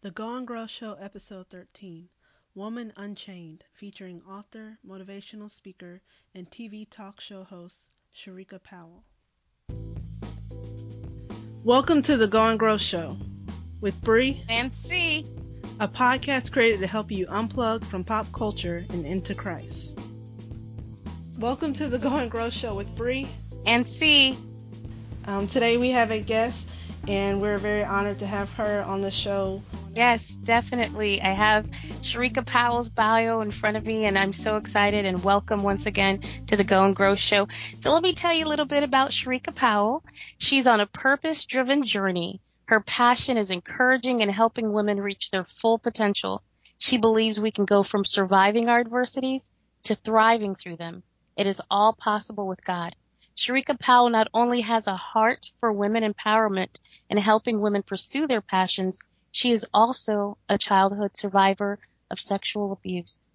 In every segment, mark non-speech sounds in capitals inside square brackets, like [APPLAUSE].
The Go and Grow Show, Episode 13 Woman Unchained, featuring author, motivational speaker, and TV talk show host Sherika Powell. Welcome to the Go and Grow Show with Bree and C, a podcast created to help you unplug from pop culture and into Christ. Welcome to the Go and Grow Show with Bree and C. Um, today we have a guest, and we're very honored to have her on the show. Yes, definitely. I have Sherika Powell's bio in front of me, and I'm so excited and welcome once again to the Go and Grow Show. So let me tell you a little bit about Sherika Powell. She's on a purpose-driven journey. Her passion is encouraging and helping women reach their full potential. She believes we can go from surviving our adversities to thriving through them. It is all possible with God. Sherika Powell not only has a heart for women empowerment and helping women pursue their passions, she is also a childhood survivor of sexual abuse.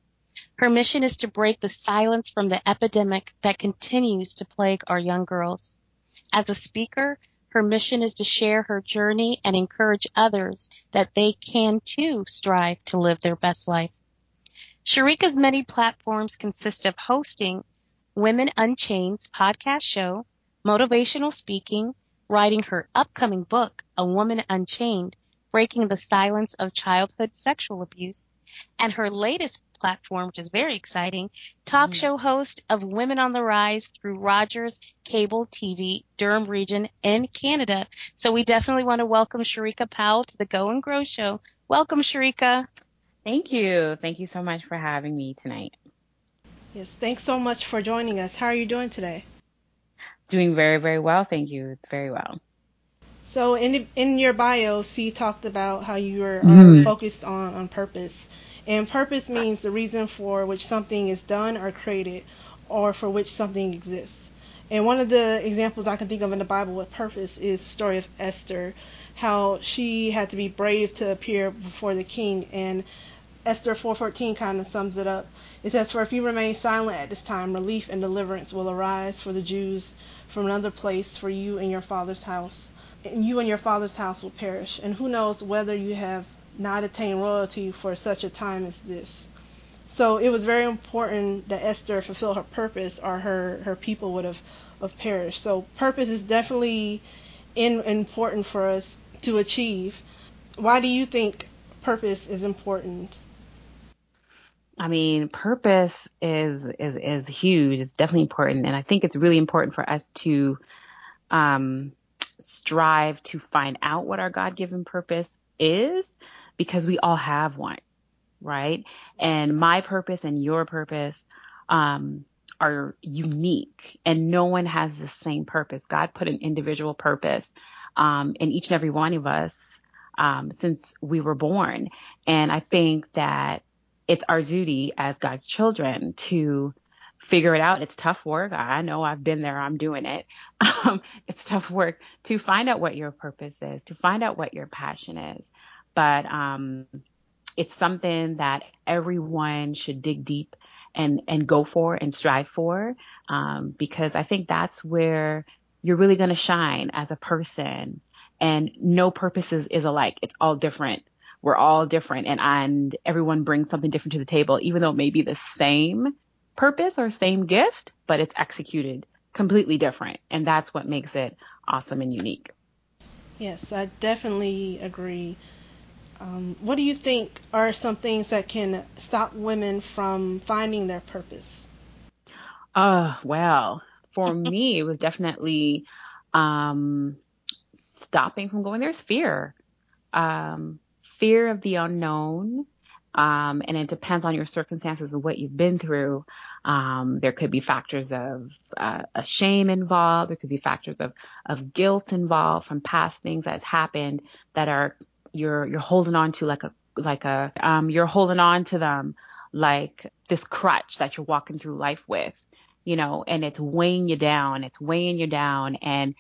Her mission is to break the silence from the epidemic that continues to plague our young girls. As a speaker, her mission is to share her journey and encourage others that they can too strive to live their best life. Sherika's many platforms consist of hosting Women Unchained's podcast show, motivational speaking, writing her upcoming book, A Woman Unchained, breaking the silence of childhood sexual abuse. And her latest platform, which is very exciting, talk mm. show host of Women on the Rise through Rogers Cable TV, Durham region in Canada. So we definitely want to welcome Sherika Powell to the Go and Grow show. Welcome, Sherika. Thank you. Thank you so much for having me tonight. Yes, thanks so much for joining us. How are you doing today? Doing very, very well. Thank you. Very well. So in in your bio, C talked about how you are, mm. focused on on purpose, and purpose means the reason for which something is done or created, or for which something exists. And one of the examples I can think of in the Bible with purpose is the story of Esther, how she had to be brave to appear before the king, and Esther 4:14 kind of sums it up. It says, "For if you remain silent at this time, relief and deliverance will arise for the Jews from another place for you and your father's house." And you and your father's house will perish. And who knows whether you have not attained royalty for such a time as this. So it was very important that Esther fulfill her purpose, or her her people would have, have perished. So purpose is definitely in, important for us to achieve. Why do you think purpose is important? I mean, purpose is is is huge. It's definitely important, and I think it's really important for us to um, strive to find out what our God given purpose is because we all have one, right? And my purpose and your purpose um, are unique and no one has the same purpose. God put an individual purpose um, in each and every one of us um, since we were born. And I think that it's our duty as God's children to figure it out. It's tough work. I know I've been there. I'm doing it. [LAUGHS] Um, it's tough work to find out what your purpose is, to find out what your passion is. But um, it's something that everyone should dig deep and and go for and strive for, um, because I think that's where you're really going to shine as a person. And no purpose is, is alike. It's all different. We're all different, and and everyone brings something different to the table, even though it may be the same purpose or same gift, but it's executed completely different. And that's what makes it awesome and unique. Yes, I definitely agree. Um, what do you think are some things that can stop women from finding their purpose? Uh, well, for [LAUGHS] me, it was definitely um, stopping from going. There's fear, um, fear of the unknown, um, and it depends on your circumstances and what you've been through. Um, there could be factors of uh, a shame involved. There could be factors of of guilt involved from past things that's happened that are you're you're holding on to like a like a um, you're holding on to them like this crutch that you're walking through life with, you know, and it's weighing you down. It's weighing you down, and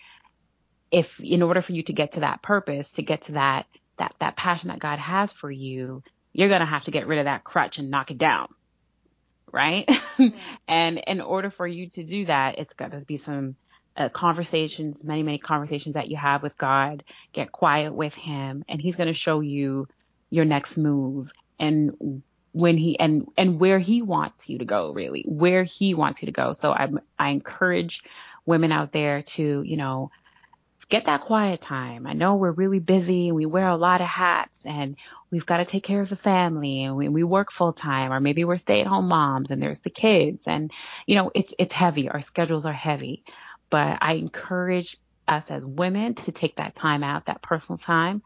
if in order for you to get to that purpose, to get to that that that passion that God has for you, you're going to have to get rid of that crutch and knock it down. Right. [LAUGHS] And in order for you to do that, it's got to be some uh, conversations, many, many conversations that you have with God. Get quiet with Him, and He's going to show you, your next move and when he and and where he wants you to go really where he wants you to go so i i encourage women out there to you know get that quiet time. I know we're really busy and we wear a lot of hats and we've got to take care of the family and we, we work full time or maybe we're stay at home moms and there's the kids and you know, it's, it's heavy. Our schedules are heavy, but I encourage us as women to take that time out, that personal time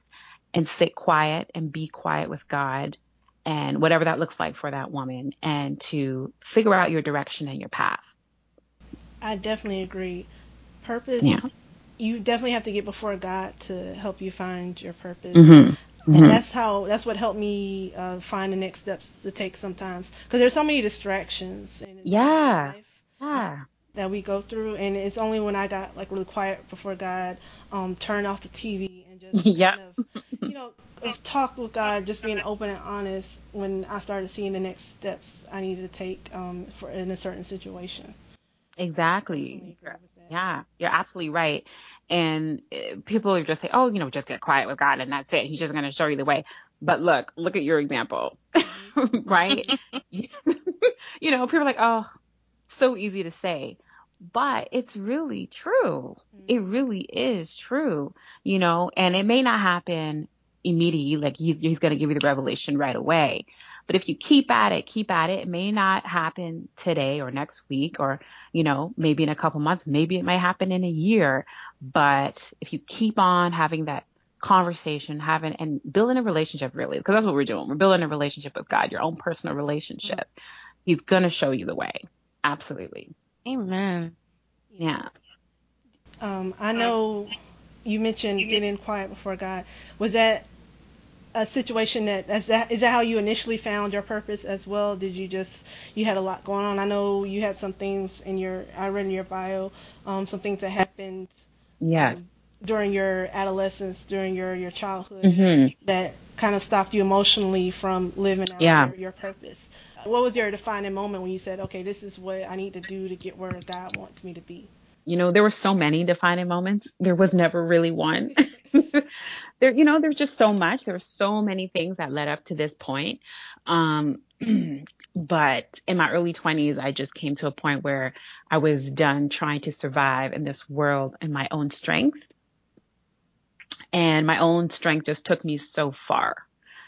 and sit quiet and be quiet with God and whatever that looks like for that woman and to figure out your direction and your path. I definitely agree. Purpose yeah you definitely have to get before God to help you find your purpose. Mm-hmm. Mm-hmm. And that's how that's what helped me uh, find the next steps to take sometimes because there's so many distractions. yeah. Yeah. That we go through, and it's only when I got like really quiet before God, um, turn off the TV and just [LAUGHS] yep. kind of, you know, talk with God, just being open and honest. When I started seeing the next steps I needed to take um, for in a certain situation. Exactly. Yeah, you're absolutely right. And eh, people are just say, oh, you know, just get quiet with God and that's it. He's just going to show you the way. But look, look at your example, mm-hmm. [LAUGHS] right? [LAUGHS] [LAUGHS] you know, people are like, oh, so easy to say. But it's really true. Mm-hmm. It really is true, you know, and it may not happen immediately, like he's, he's going to give you the revelation right away. But if you keep at it, keep at it, it may not happen today or next week or, you know, maybe in a couple months, maybe it might happen in a year. But if you keep on having that conversation, having and building a relationship really, because that's what we're doing. We're building a relationship with God, your own personal relationship. He's going to show you the way. Absolutely. Amen. Yeah. Um, I know you mentioned getting quiet before God. Was that a situation that is that is that how you initially found your purpose as well? Did you just you had a lot going on? I know you had some things in your I read in your bio, um, some things that happened. Yes. Um, during your adolescence, during your your childhood, mm-hmm. that kind of stopped you emotionally from living out yeah. your, your purpose. What was your defining moment when you said, "Okay, this is what I need to do to get where God wants me to be"? you know, there were so many defining moments. There was never really one. [LAUGHS] there, you know, there's just so much. There were so many things that led up to this point. Um, [CLEARS THROAT] but in my early 20s, I just came to a point where I was done trying to survive in this world in my own strength. And my own strength just took me so far.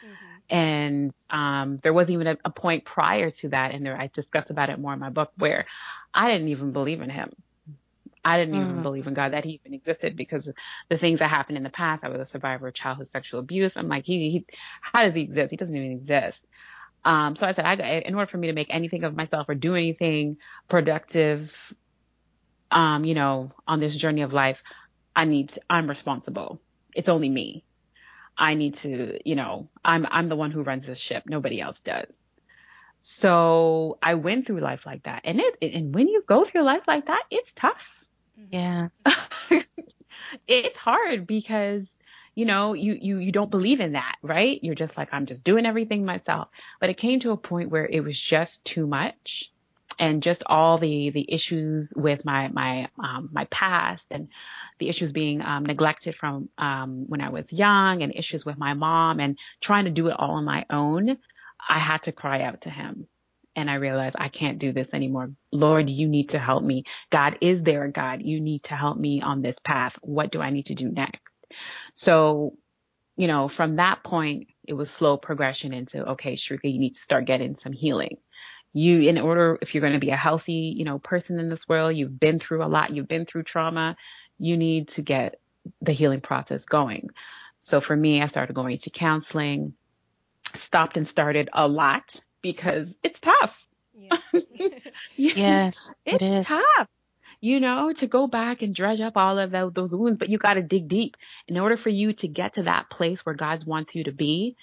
Mm-hmm. And um, there wasn't even a, a point prior to that, and there I discuss about it more in my book, where I didn't even believe in him. I didn't even mm. believe in God that he even existed because the things that happened in the past. I was a survivor of childhood sexual abuse. I'm like, he, he how does he exist? He doesn't even exist. Um, so I said, I, in order for me to make anything of myself or do anything productive, um, you know, on this journey of life, I need, to, I'm responsible. It's only me. I need to, you know, I'm, I'm the one who runs this ship. Nobody else does. So I went through life like that. And it, and when you go through life like that, it's tough yeah. [LAUGHS] it's hard because you know, you, you, you don't believe in that, right? You're just like, I'm just doing everything myself. But it came to a point where it was just too much and just all the, the issues with my, my, um, my past and the issues being, um, neglected from, um, when I was young and issues with my mom and trying to do it all on my own. I had to cry out to him and I realized I can't do this anymore. Lord, you need to help me. God, is there God? You need to help me on this path. What do I need to do next? So, you know, from that point, it was slow progression into, okay, Sherika, you need to start getting some healing. You, in order, if you're going to be a healthy, you know, person in this world, you've been through a lot, you've been through trauma, you need to get the healing process going. So for me, I started going to counseling, stopped and started a lot because it's tough. Yeah. [LAUGHS] [LAUGHS] yes, it's it is. tough. You know, to go back and dredge up all of those wounds, but you got to dig deep. In order for you to get to that place where God wants you to be,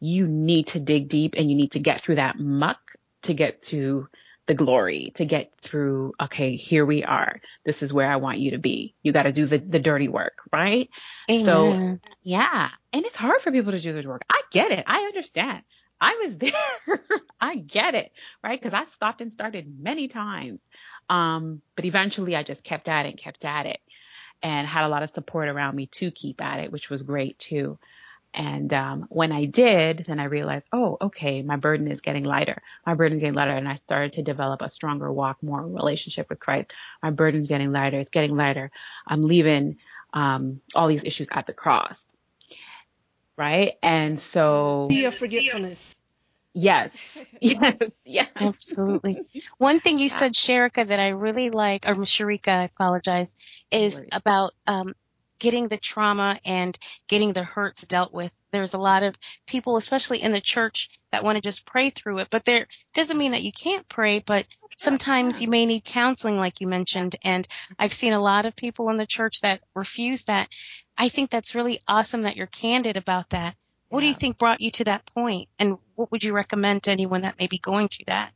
you need to dig deep and you need to get through that muck to get to the glory, to get through, okay, here we are. This is where I want you to be. You got to do the, the dirty work, right? Amen. So, yeah. And it's hard for people to do the work. I get it. I understand. I was [LAUGHS] there. I get it, right? Because I stopped and started many times. Um, but eventually I just kept at it and kept at it and had a lot of support around me to keep at it, which was great too. And um, when I did, then I realized, oh, okay, my burden is getting lighter. My burden is getting lighter, and I started to develop a stronger walk, more relationship with Christ. My burden is getting lighter. It's getting lighter. I'm leaving um, all these issues at the cross, right? And so, sea of forgetfulness. Yes, [LAUGHS] yes, yes. Absolutely. One thing you said, Sherika, that I really like, or Sharika, I apologize, is about um, getting the trauma and getting the hurts dealt with. There's a lot of people, especially in the church, that want to just pray through it, but there doesn't mean that you can't pray, but sometimes you may need counseling, like you mentioned. And I've seen a lot of people in the church that refuse that. I think that's really awesome that you're candid about that. What do you think brought you to that point, and what would you recommend to anyone that may be going through that?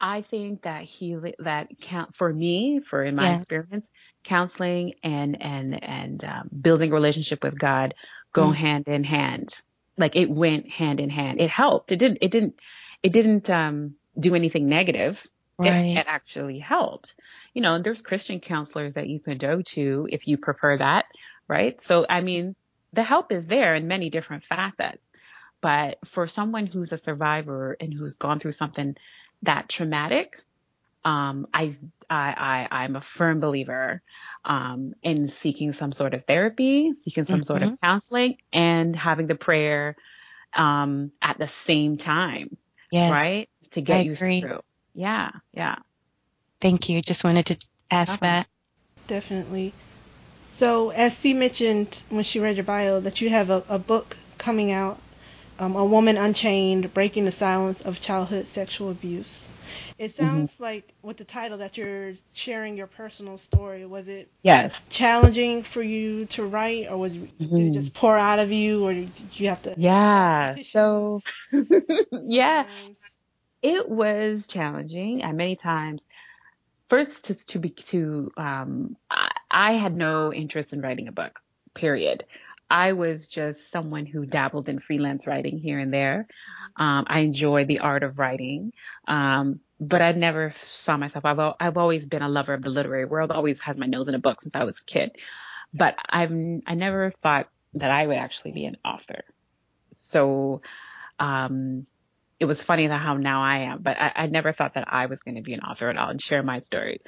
I think that healing, that count for me, for in my yes. experience, counseling and and and um, building a relationship with God go mm. hand in hand. Like it went hand in hand. It helped. It didn't. It didn't. It didn't um, do anything negative. Right. It, it actually helped. You know, And there's Christian counselors that you can go to if you prefer that, right? So I mean, the help is there in many different facets. But for someone who's a survivor and who's gone through something that traumatic, um, I, I, I, I'm a firm believer, um, in seeking some sort of therapy, seeking some mm-hmm. sort of mm-hmm. counseling and having the prayer, um, at the same time. Yes. Right? To get I you agree. through. Yeah. Yeah. Thank you. Just wanted to ask that. Definitely. So, as C mentioned when she read your bio, that you have a, a book coming out, um, A Woman Unchained Breaking the Silence of Childhood Sexual Abuse. It mm-hmm. sounds mm-hmm. like with the title that you're sharing your personal story. Was it yes challenging for you to write, or was mm-hmm. did it mm-hmm. just pour out of you, or did you have to? Yeah. So [LAUGHS] yeah, it was challenging. And many times, first to to be to um, I, I had no interest in writing a book. Period. I was just someone who dabbled in freelance writing here and there. Um, I enjoy the art of writing. Um, but I never saw myself. I've, I've always been a lover of the literary world, always had my nose in a book since I was a kid. But I've, I never thought that I would actually be an author. So, um, it was funny how now I am, but I, I never thought that I was going to be an author at all and share my story.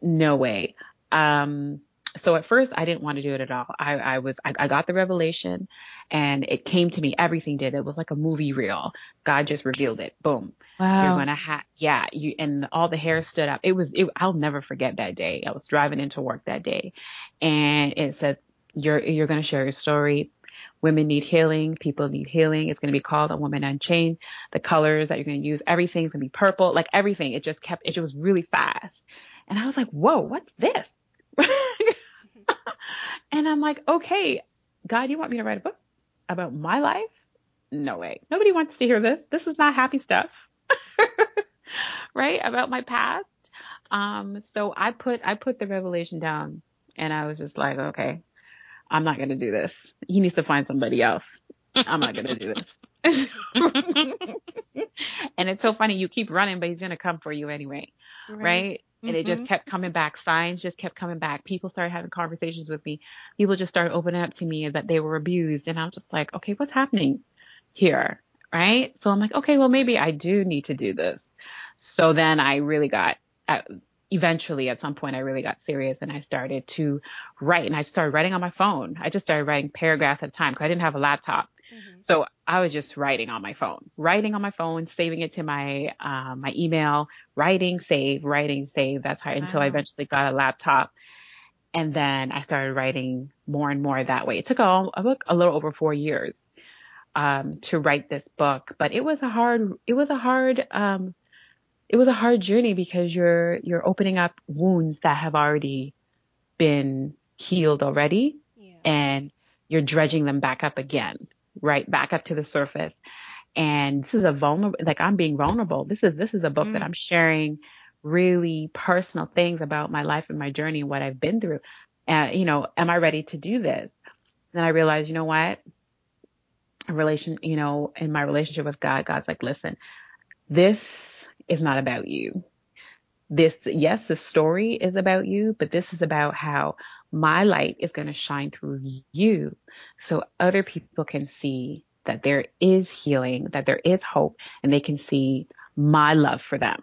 No way. Um, so at first I didn't want to do it at all. I, I was, I, I, got the revelation and it came to me. Everything did. It was like a movie reel. God just revealed it. Boom. Wow. You're to have, yeah, you, and all the hair stood up. It was, it, I'll never forget that day. I was driving into work that day and it said, you're, you're going to share your story. Women need healing. People need healing. It's going to be called A Woman Unchained. The colors that you're going to use, everything's going to be purple, like everything. It just kept, it was really fast. And I was like, whoa, what's this? [LAUGHS] and I'm like, okay, God, you want me to write a book about my life? No way. Nobody wants to hear this. This is not happy stuff. [LAUGHS] right? About my past. Um, so I put, I put the revelation down and I was just like, okay, I'm not going to do this. He needs to find somebody else. I'm not going to do this. [LAUGHS] and it's so funny. You keep running, but he's going to come for you anyway. Right. right? And mm-hmm. it just mm-hmm. kept coming back. Signs just kept coming back. People started having conversations with me. People just started opening up to me that they were abused. And I'm just like, okay, what's happening here? Right. So I'm like, okay, well, maybe I do need to do this. So then I really got, uh, eventually at some point I really got serious and I started to write and I started writing on my phone. I just started writing paragraphs at a time because I didn't have a laptop. Mm-hmm. So I was just writing on my phone, writing on my phone, saving it to my uh, my email, writing, save, writing, save. That's how wow. until I eventually got a laptop, and then I started writing more and more that way. It took a, a, a little over four years um, to write this book, but it was a hard it was a hard um, it was a hard journey because you're you're opening up wounds that have already been healed already, yeah. and you're dredging them back up again right back up to the surface. And this is a vulnerable, like I'm being vulnerable. This is, this is a book mm. that I'm sharing really personal things about my life and my journey and what I've been through. And, uh, you know, am I ready to do this? Then I realized, you know what? A relation, you know, in my relationship with God, God's like, listen, this is not about you. This, yes, the story is about you, but this is about how my light is going to shine through you so other people can see that there is healing, that there is hope, and they can see my love for them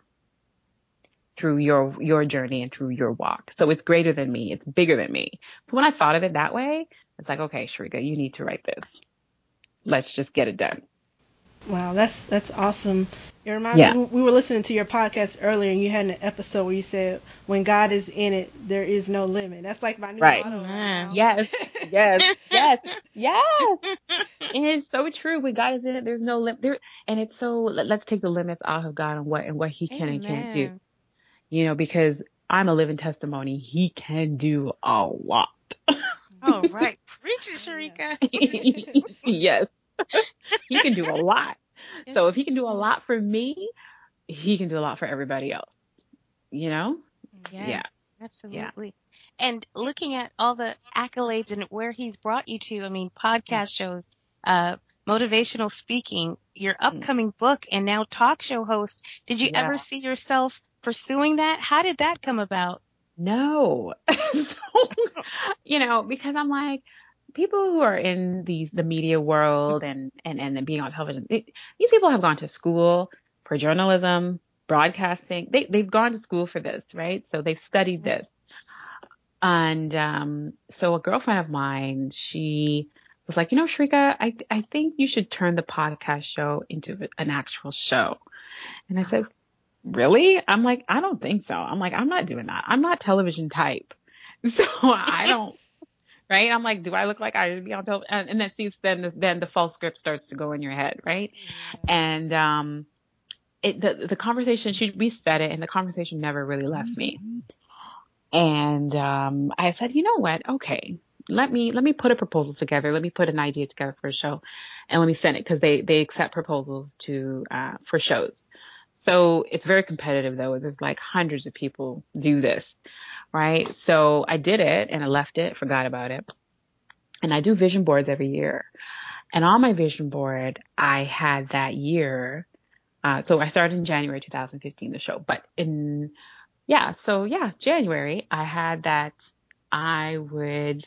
through your your journey and through your walk. So it's greater than me. It's bigger than me. So when I thought of it that way, it's like, okay, Sherika, you need to write this. Let's just get it done. Wow, that's that's awesome. It reminds yeah. me we were listening to your podcast earlier, and you had an episode where you said, "When God is in it, there is no limit." That's like my new right. motto. Right mm-hmm. yes, yes, yes, yes. [LAUGHS] It's so true. When God is in it, there's no limit. There, and it's so. Let, us take the limits off of God and what and what He can Amen. and can't do. You know, because I'm a living testimony. He can do a lot. All right, right, [LAUGHS] preach it, Sherika. [LAUGHS] yes. He can do a lot. [LAUGHS] So if he can do a lot for me, he can do a lot for everybody else. You know? Yes, yeah. Absolutely. Yeah. And looking at all the accolades and where he's brought you to, I mean, podcast shows, uh, motivational speaking, your mm. upcoming book, and now talk show host. Did you yeah. ever see yourself pursuing that? How did that come about? No. [LAUGHS] so, you know, because I'm like, people who are in the the media world and and and then being on television, they, these people have gone to school for journalism, broadcasting. They they've gone to school for this, right? So they've studied this. And um, so a girlfriend of mine, she was like, you know, Sherika, I I think you should turn the podcast show into an actual show. And I said, really? I'm like, I don't think so. I'm like, I'm not doing that. I'm not television type. [LAUGHS] So I don't right? I'm like, do I look like I should be on television? And, and then see, then the, then the false script starts to go in your head, right? And um, it the the conversation she we said it, and the conversation never really left me. And um, I said, you know what? Okay, let me let me put a proposal together. Let me put an idea together for a show, and let me send it because they they accept proposals to uh, for shows. So it's very competitive though. There's like hundreds of people do this right? So I did it and I left it, forgot about it. And I do vision boards every year. And on my vision board, I had that year. Uh, so I started in January 2015, the show, but in, yeah, so yeah, January, I had that I would,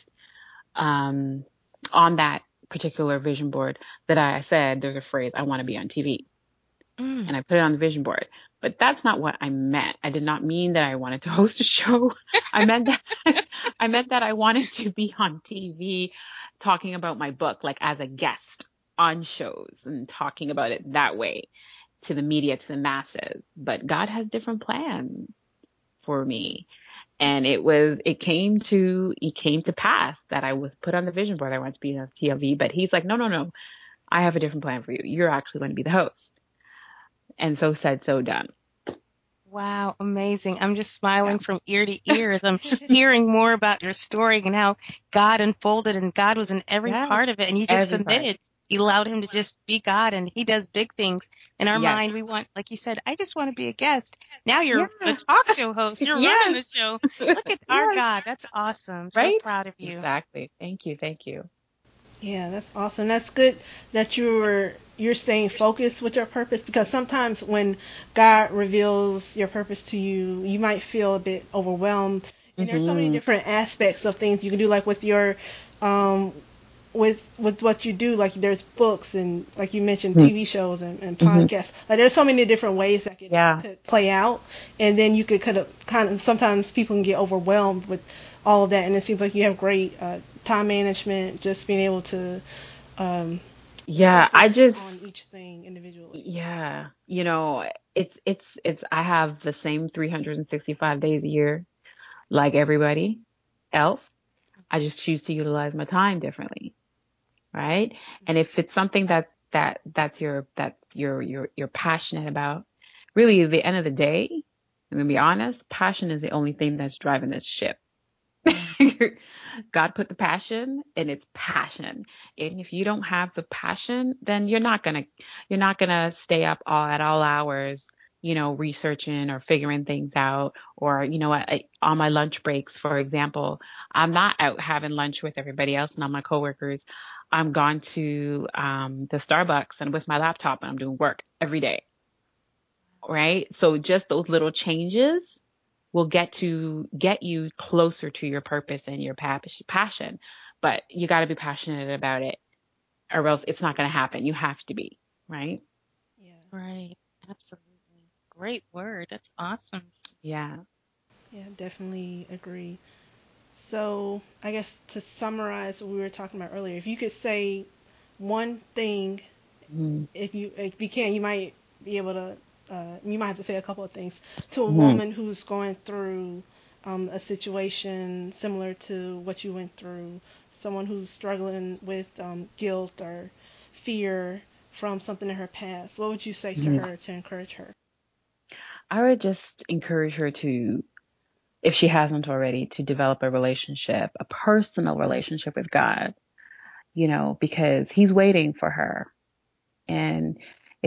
um, on that particular vision board that I said, there's a phrase, I want to be on TV. Mm. And I put it on the vision board. But that's not what I meant. I did not mean that I wanted to [LAUGHS] host a show. I meant that [LAUGHS] I meant that I wanted to be on TV talking about my book like as a guest on shows and talking about it that way to the media, to the masses. But God has different plans for me. And it was, it came to, it came to pass that I was put on the vision board. I wanted to be on TV, but he's like, no, no, no. I have a different plan for you. You're actually going to be the host and so said, so done. Wow, amazing. I'm just smiling from ear to ear as I'm [LAUGHS] hearing more about your story and how God unfolded and God was in every yeah, part of it and you just submitted. Part. You allowed him to just be God and he does big things. In our yes. mind, we want, like you said, I just want to be a guest. Now you're yeah. a talk show host. You're [LAUGHS] yes. running the show. Look at our God. That's awesome. Right? So proud of you. Exactly. Thank you. Thank you. Yeah, that's awesome. That's good that you were you're staying focused with your purpose because sometimes when God reveals your purpose to you, you might feel a bit overwhelmed. And mm-hmm. there's so many mm-hmm. different aspects of things you can do, like with your um, with with what you do. Like there's books and like you mentioned mm-hmm. TV shows and, and mm-hmm. podcasts. Mm-hmm. Like there's so many different ways that could, yeah. could play out, and then you could kind of kind of sometimes people can get overwhelmed with all of that, and it seems like you have great uh, time management, just being able to. Um, yeah, I just on each thing individually. Yeah, you know, it's it's it's. I have the same 365 days a year, like everybody else. I just choose to utilize my time differently, right? And if it's something that that that's your that you're you're you're passionate about, really, at the end of the day, I'm gonna be honest, passion is the only thing that's driving this ship. [LAUGHS] [LAUGHS] God put the passion and it's passion. And if you don't have the passion, then you're not going to, you're not going to stay up all at all hours, you know, researching or figuring things out or, you know, on my lunch breaks, for example, I'm not out having lunch with everybody else and all my coworkers. I'm gone to, um, the Starbucks and with my laptop and I'm doing work every day. Right. So just those little changes will get to get you closer to your purpose and your passion. But you got to be passionate about it or else it's not going to happen. You have to be, right? Yeah. Right. Absolutely. Great word. That's awesome. Yeah. Yeah, definitely agree. So, I guess to summarize what we were talking about earlier, if you could say one thing, mm-hmm. if you if you can, you might be able to. Uh, you might have to say a couple of things to a mm-hmm. woman who's going through um, a situation similar to what you went through, someone who's struggling with um, guilt or fear from something in her past. What would you say to mm-hmm. her to encourage her? I would just encourage her to if she hasn't already, to develop a relationship, a personal relationship with God, you know, because He's waiting for her. And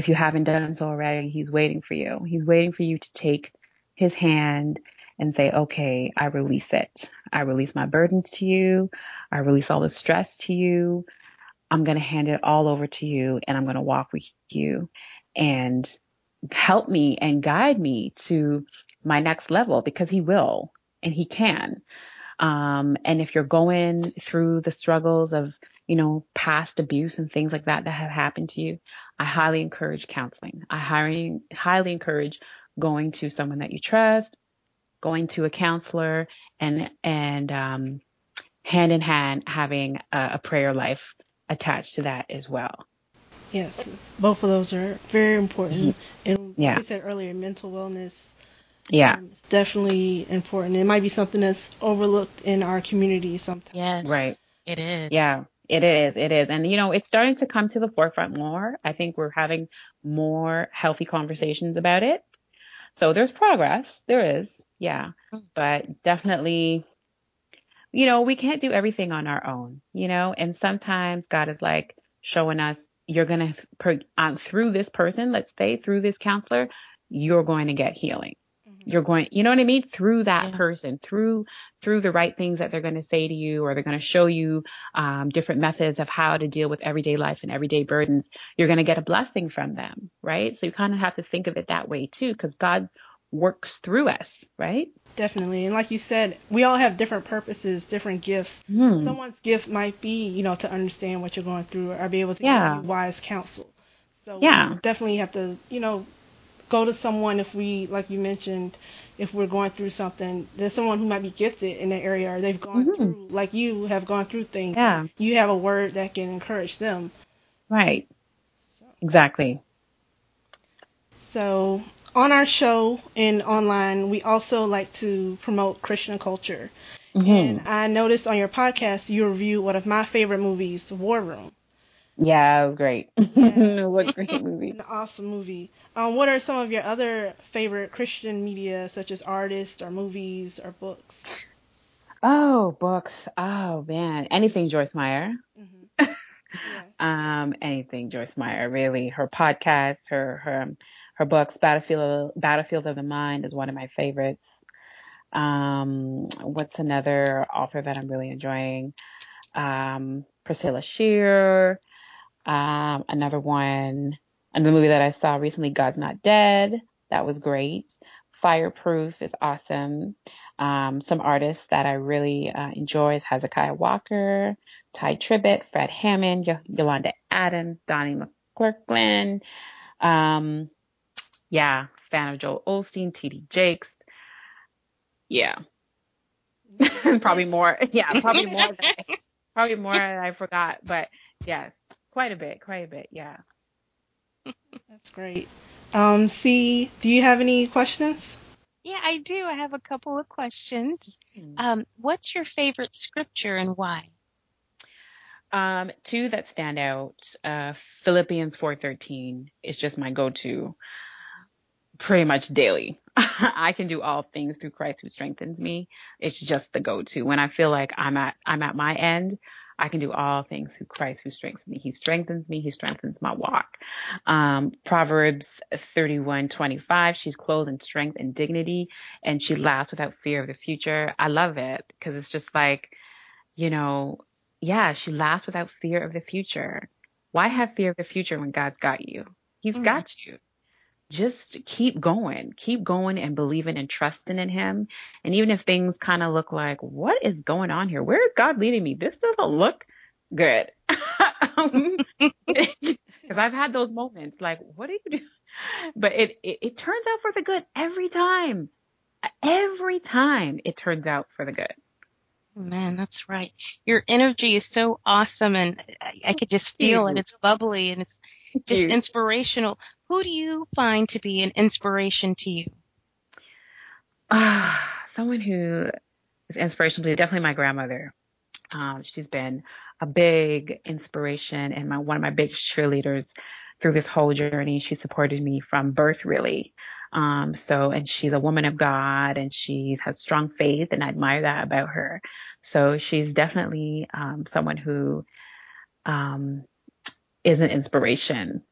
if you haven't done so already, He's waiting for you. He's waiting for you to take His hand and say, okay, I release it. I release my burdens to you. I release all the stress to you. I'm going to hand it all over to you and I'm going to walk with you and help me and guide me to my next level because he will and he can. Um, and if you're going through the struggles of, you know, past abuse and things like that that have happened to you, I highly encourage counseling. I highly, highly encourage going to someone that you trust, going to a counselor and, and, um, hand in hand having a, a prayer life attached to that as well. Yes, both of those are very important. Mm-hmm. And yeah. like I said earlier, mental wellness yeah. Um, it's definitely important. It might be something that's overlooked in our community sometimes. Yes. Right. It is. Yeah. It is. It is. And, you know, it's starting to come to the forefront more. I think we're having more healthy conversations about it. So there's progress. There is. Yeah. Mm. But definitely, you know, we can't do everything on our own, you know, and sometimes God is like showing us, you're going to, um, through this person, let's say through this counselor, you're going to get healing you're going, you know what I mean? Through that yeah. person, through, through the right things that they're going to say to you, or they're going to show you, um, different methods of how to deal with everyday life and everyday burdens. You're going to get a blessing from them, right? So you kind of have to think of it that way too, because God works through us, right? Definitely. And like you said, we all have different purposes, different gifts. Mm. Someone's gift might be, you know, to understand what you're going through or be able to yeah. give you wise counsel. So yeah. definitely have to, you know, go to someone if we, like you mentioned, if we're going through something. There's someone who might be gifted in that area, or they've gone mm-hmm. through, like you have gone through things. Yeah. You have a word that can encourage them. Right. So. Exactly. So on our show and online, we also like to promote Christian culture. Mm-hmm. And I noticed on your podcast you reviewed one of my favorite movies, War Room. Yeah, it was great. [LAUGHS] it was a great [LAUGHS] movie. An awesome movie. Um, what are some of your other favorite Christian media, such as artists or movies or books? Oh, books. Oh man, anything Joyce Meyer. Mm-hmm. [LAUGHS] Yeah. um, anything Joyce Meyer. Really, her podcast, her her her books, Battlefield Battlefield of the Mind is one of my favorites. Um, what's another author that I'm really enjoying? Um, Priscilla Shirer. Um, another one, another movie that I saw recently, God's Not Dead. That was great. Fireproof is awesome. Um, some artists that I really uh, enjoy is Hezekiah Walker, Tye Tribbett, Fred Hammond, y- Yolanda Adams, Donnie McClurkin. Um, yeah, fan of Joel Osteen, T.D. Jakes. Yeah. [LAUGHS] probably more. Yeah, probably more. Probably more I forgot, but yes, Quite a bit, quite a bit, yeah. That's great. Um, C, do you have any questions? Yeah, I do. I have a couple of questions. Hmm. Um, what's your favorite scripture and why? Um, two that stand out. Uh, Philippians 4:13 is just my go-to pretty much daily. [LAUGHS] I can do all things through Christ who strengthens me. It's just the go-to. When I feel like I'm at I'm at my end, I can do all things through Christ who strengthens me. He strengthens me. He strengthens my walk. Um, Proverbs 31:25. She's clothed in strength and dignity, and she laughs without fear of the future. I love it because it's just like, you know, yeah, she laughs without fear of the future. Why have fear of the future when God's got you? He's mm got you. Just keep going, keep going and believing and trusting in him. And even if things kind of look like, what is going on here? Where is God leading me? This doesn't look good. [LAUGHS] Because I've had those moments like, what do you do? But it, it, it turns out for the good every time. Every time it turns out for the good. Man, that's right. Your energy is so awesome, and I, I could just feel it. It's bubbly and it's just inspirational. Who do you find to be an inspiration to you? Uh, [SIGHS] someone who is inspirational to me, definitely my grandmother. Um, she's been a big inspiration and my one of my biggest cheerleaders through this whole journey. She supported me from birth, really. Um, so, and she's a woman of God and she has strong faith, and I admire that about her. So, she's definitely um, someone who um, is an inspiration.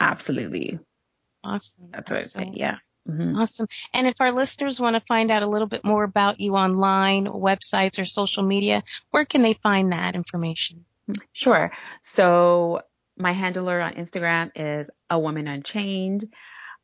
Absolutely. Awesome. That's what I say. Yeah. Mm-hmm. Awesome. And if our listeners want to find out a little bit more about you online, websites, or social media, where can they find that information? Sure. So my handler on Instagram is a woman unchained.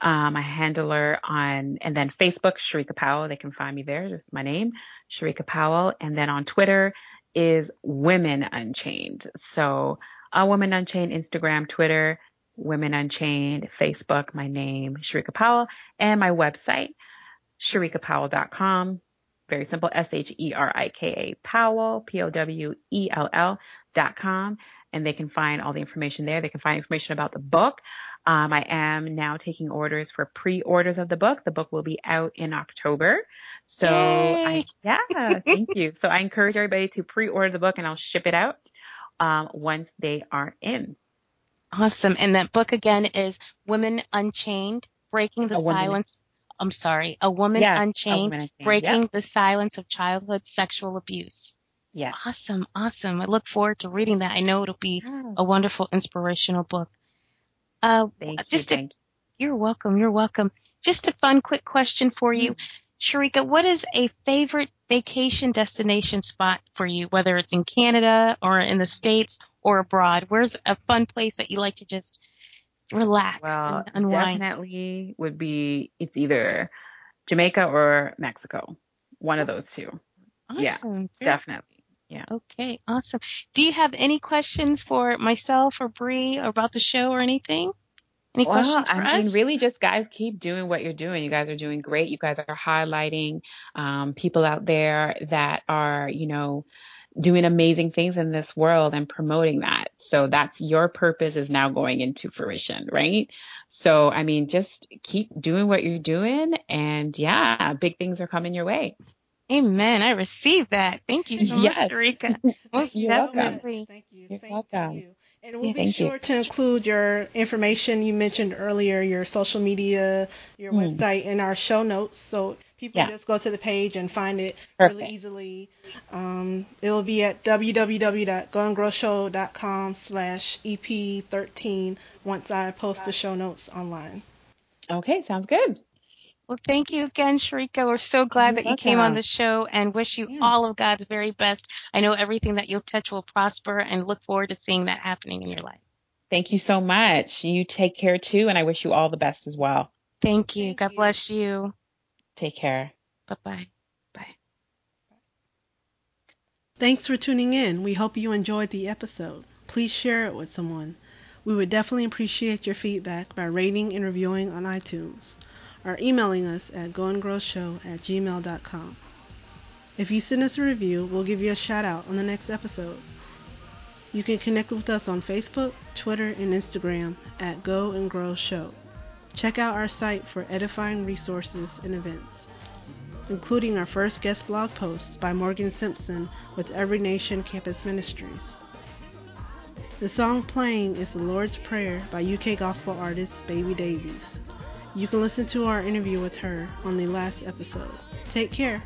Um, my handler on, and then Facebook, Sherika Powell. They can find me there, just my name, Sherika Powell. And then on Twitter is Women Unchained. So a Woman Unchained, Instagram, Twitter, Women Unchained, Facebook, my name, Sherika Powell, and my website, sherikapowell.com. Very simple, S-H-E-R-I-K-A Powell, P-O-W-E-L-L dot com. And they can find all the information there. They can find information about the book. Um, I am now taking orders for pre-orders of the book. The book will be out in October. So I, [LAUGHS] yeah, thank you. So I encourage everybody to pre-order the book and I'll ship it out, um, once they are in. Awesome. And that book again is Women Unchained, Breaking the Silence. I'm sorry, A Woman yeah, Unchained, a woman unchained. Breaking yeah. the Silence of Childhood Sexual Abuse. Yeah. Awesome. Awesome. I look forward to reading that. I know it'll be a wonderful inspirational book. Uh, thank just you. A, you're welcome. You're welcome. Just a fun, quick question for you. Mm-hmm. Sherika, what is a favorite vacation destination spot for you, whether it's in Canada or in the States or abroad? Where's a fun place that you like to just relax well, and unwind? Definitely would be it's either Jamaica or Mexico. One of those two. Awesome. Yeah, definitely. Yeah. Okay, awesome. Do you have any questions for myself or Bree about the show or anything? Any well, questions for I us? mean, really, just guys, keep doing what you're doing. You guys are doing great. You guys are highlighting um, people out there that are, you know, doing amazing things in this world and promoting that. So that's your purpose is now going into fruition, right? So, I mean, just keep doing what you're doing. And yeah, big things are coming your way. Amen. I received that. Thank you so yes. much, Rika. [LAUGHS] Most You're definitely. Welcome. Thank you. You're Same welcome. To you. And we'll yeah, be sure you. to include your information you mentioned earlier, your social media, your mm. website in our show notes. So people yeah. just go to the page and find it Perfect. really easily. Um, it'll be at www.goandgrowshow.com slash EP13 once I post the show notes online. Okay, sounds good. Well, thank you again, Sherika. We're so glad that you came on the show and wish you yeah. all of God's very best. I know everything that you'll touch will prosper and look forward to seeing that happening in your life. Thank you so much. You take care too, and I wish you all the best as well. Thank you. Thank God you. bless you. Take care. Bye bye. Bye. Thanks for tuning in. We hope you enjoyed the episode. Please share it with someone. We would definitely appreciate your feedback by rating and reviewing on iTunes or emailing us at goandgrowshow at gmail.com. If you send us a review, we'll give you a shout out on the next episode. You can connect with us on Facebook, Twitter, and Instagram at Go and Grow Show. Check out our site for edifying resources and events, including our first guest blog posts by Morgan Simpson with Every Nation Campus Ministries. The song playing is The Lord's Prayer by UK gospel artist Baby Davies. You can listen to our interview with her on the last episode. Take care.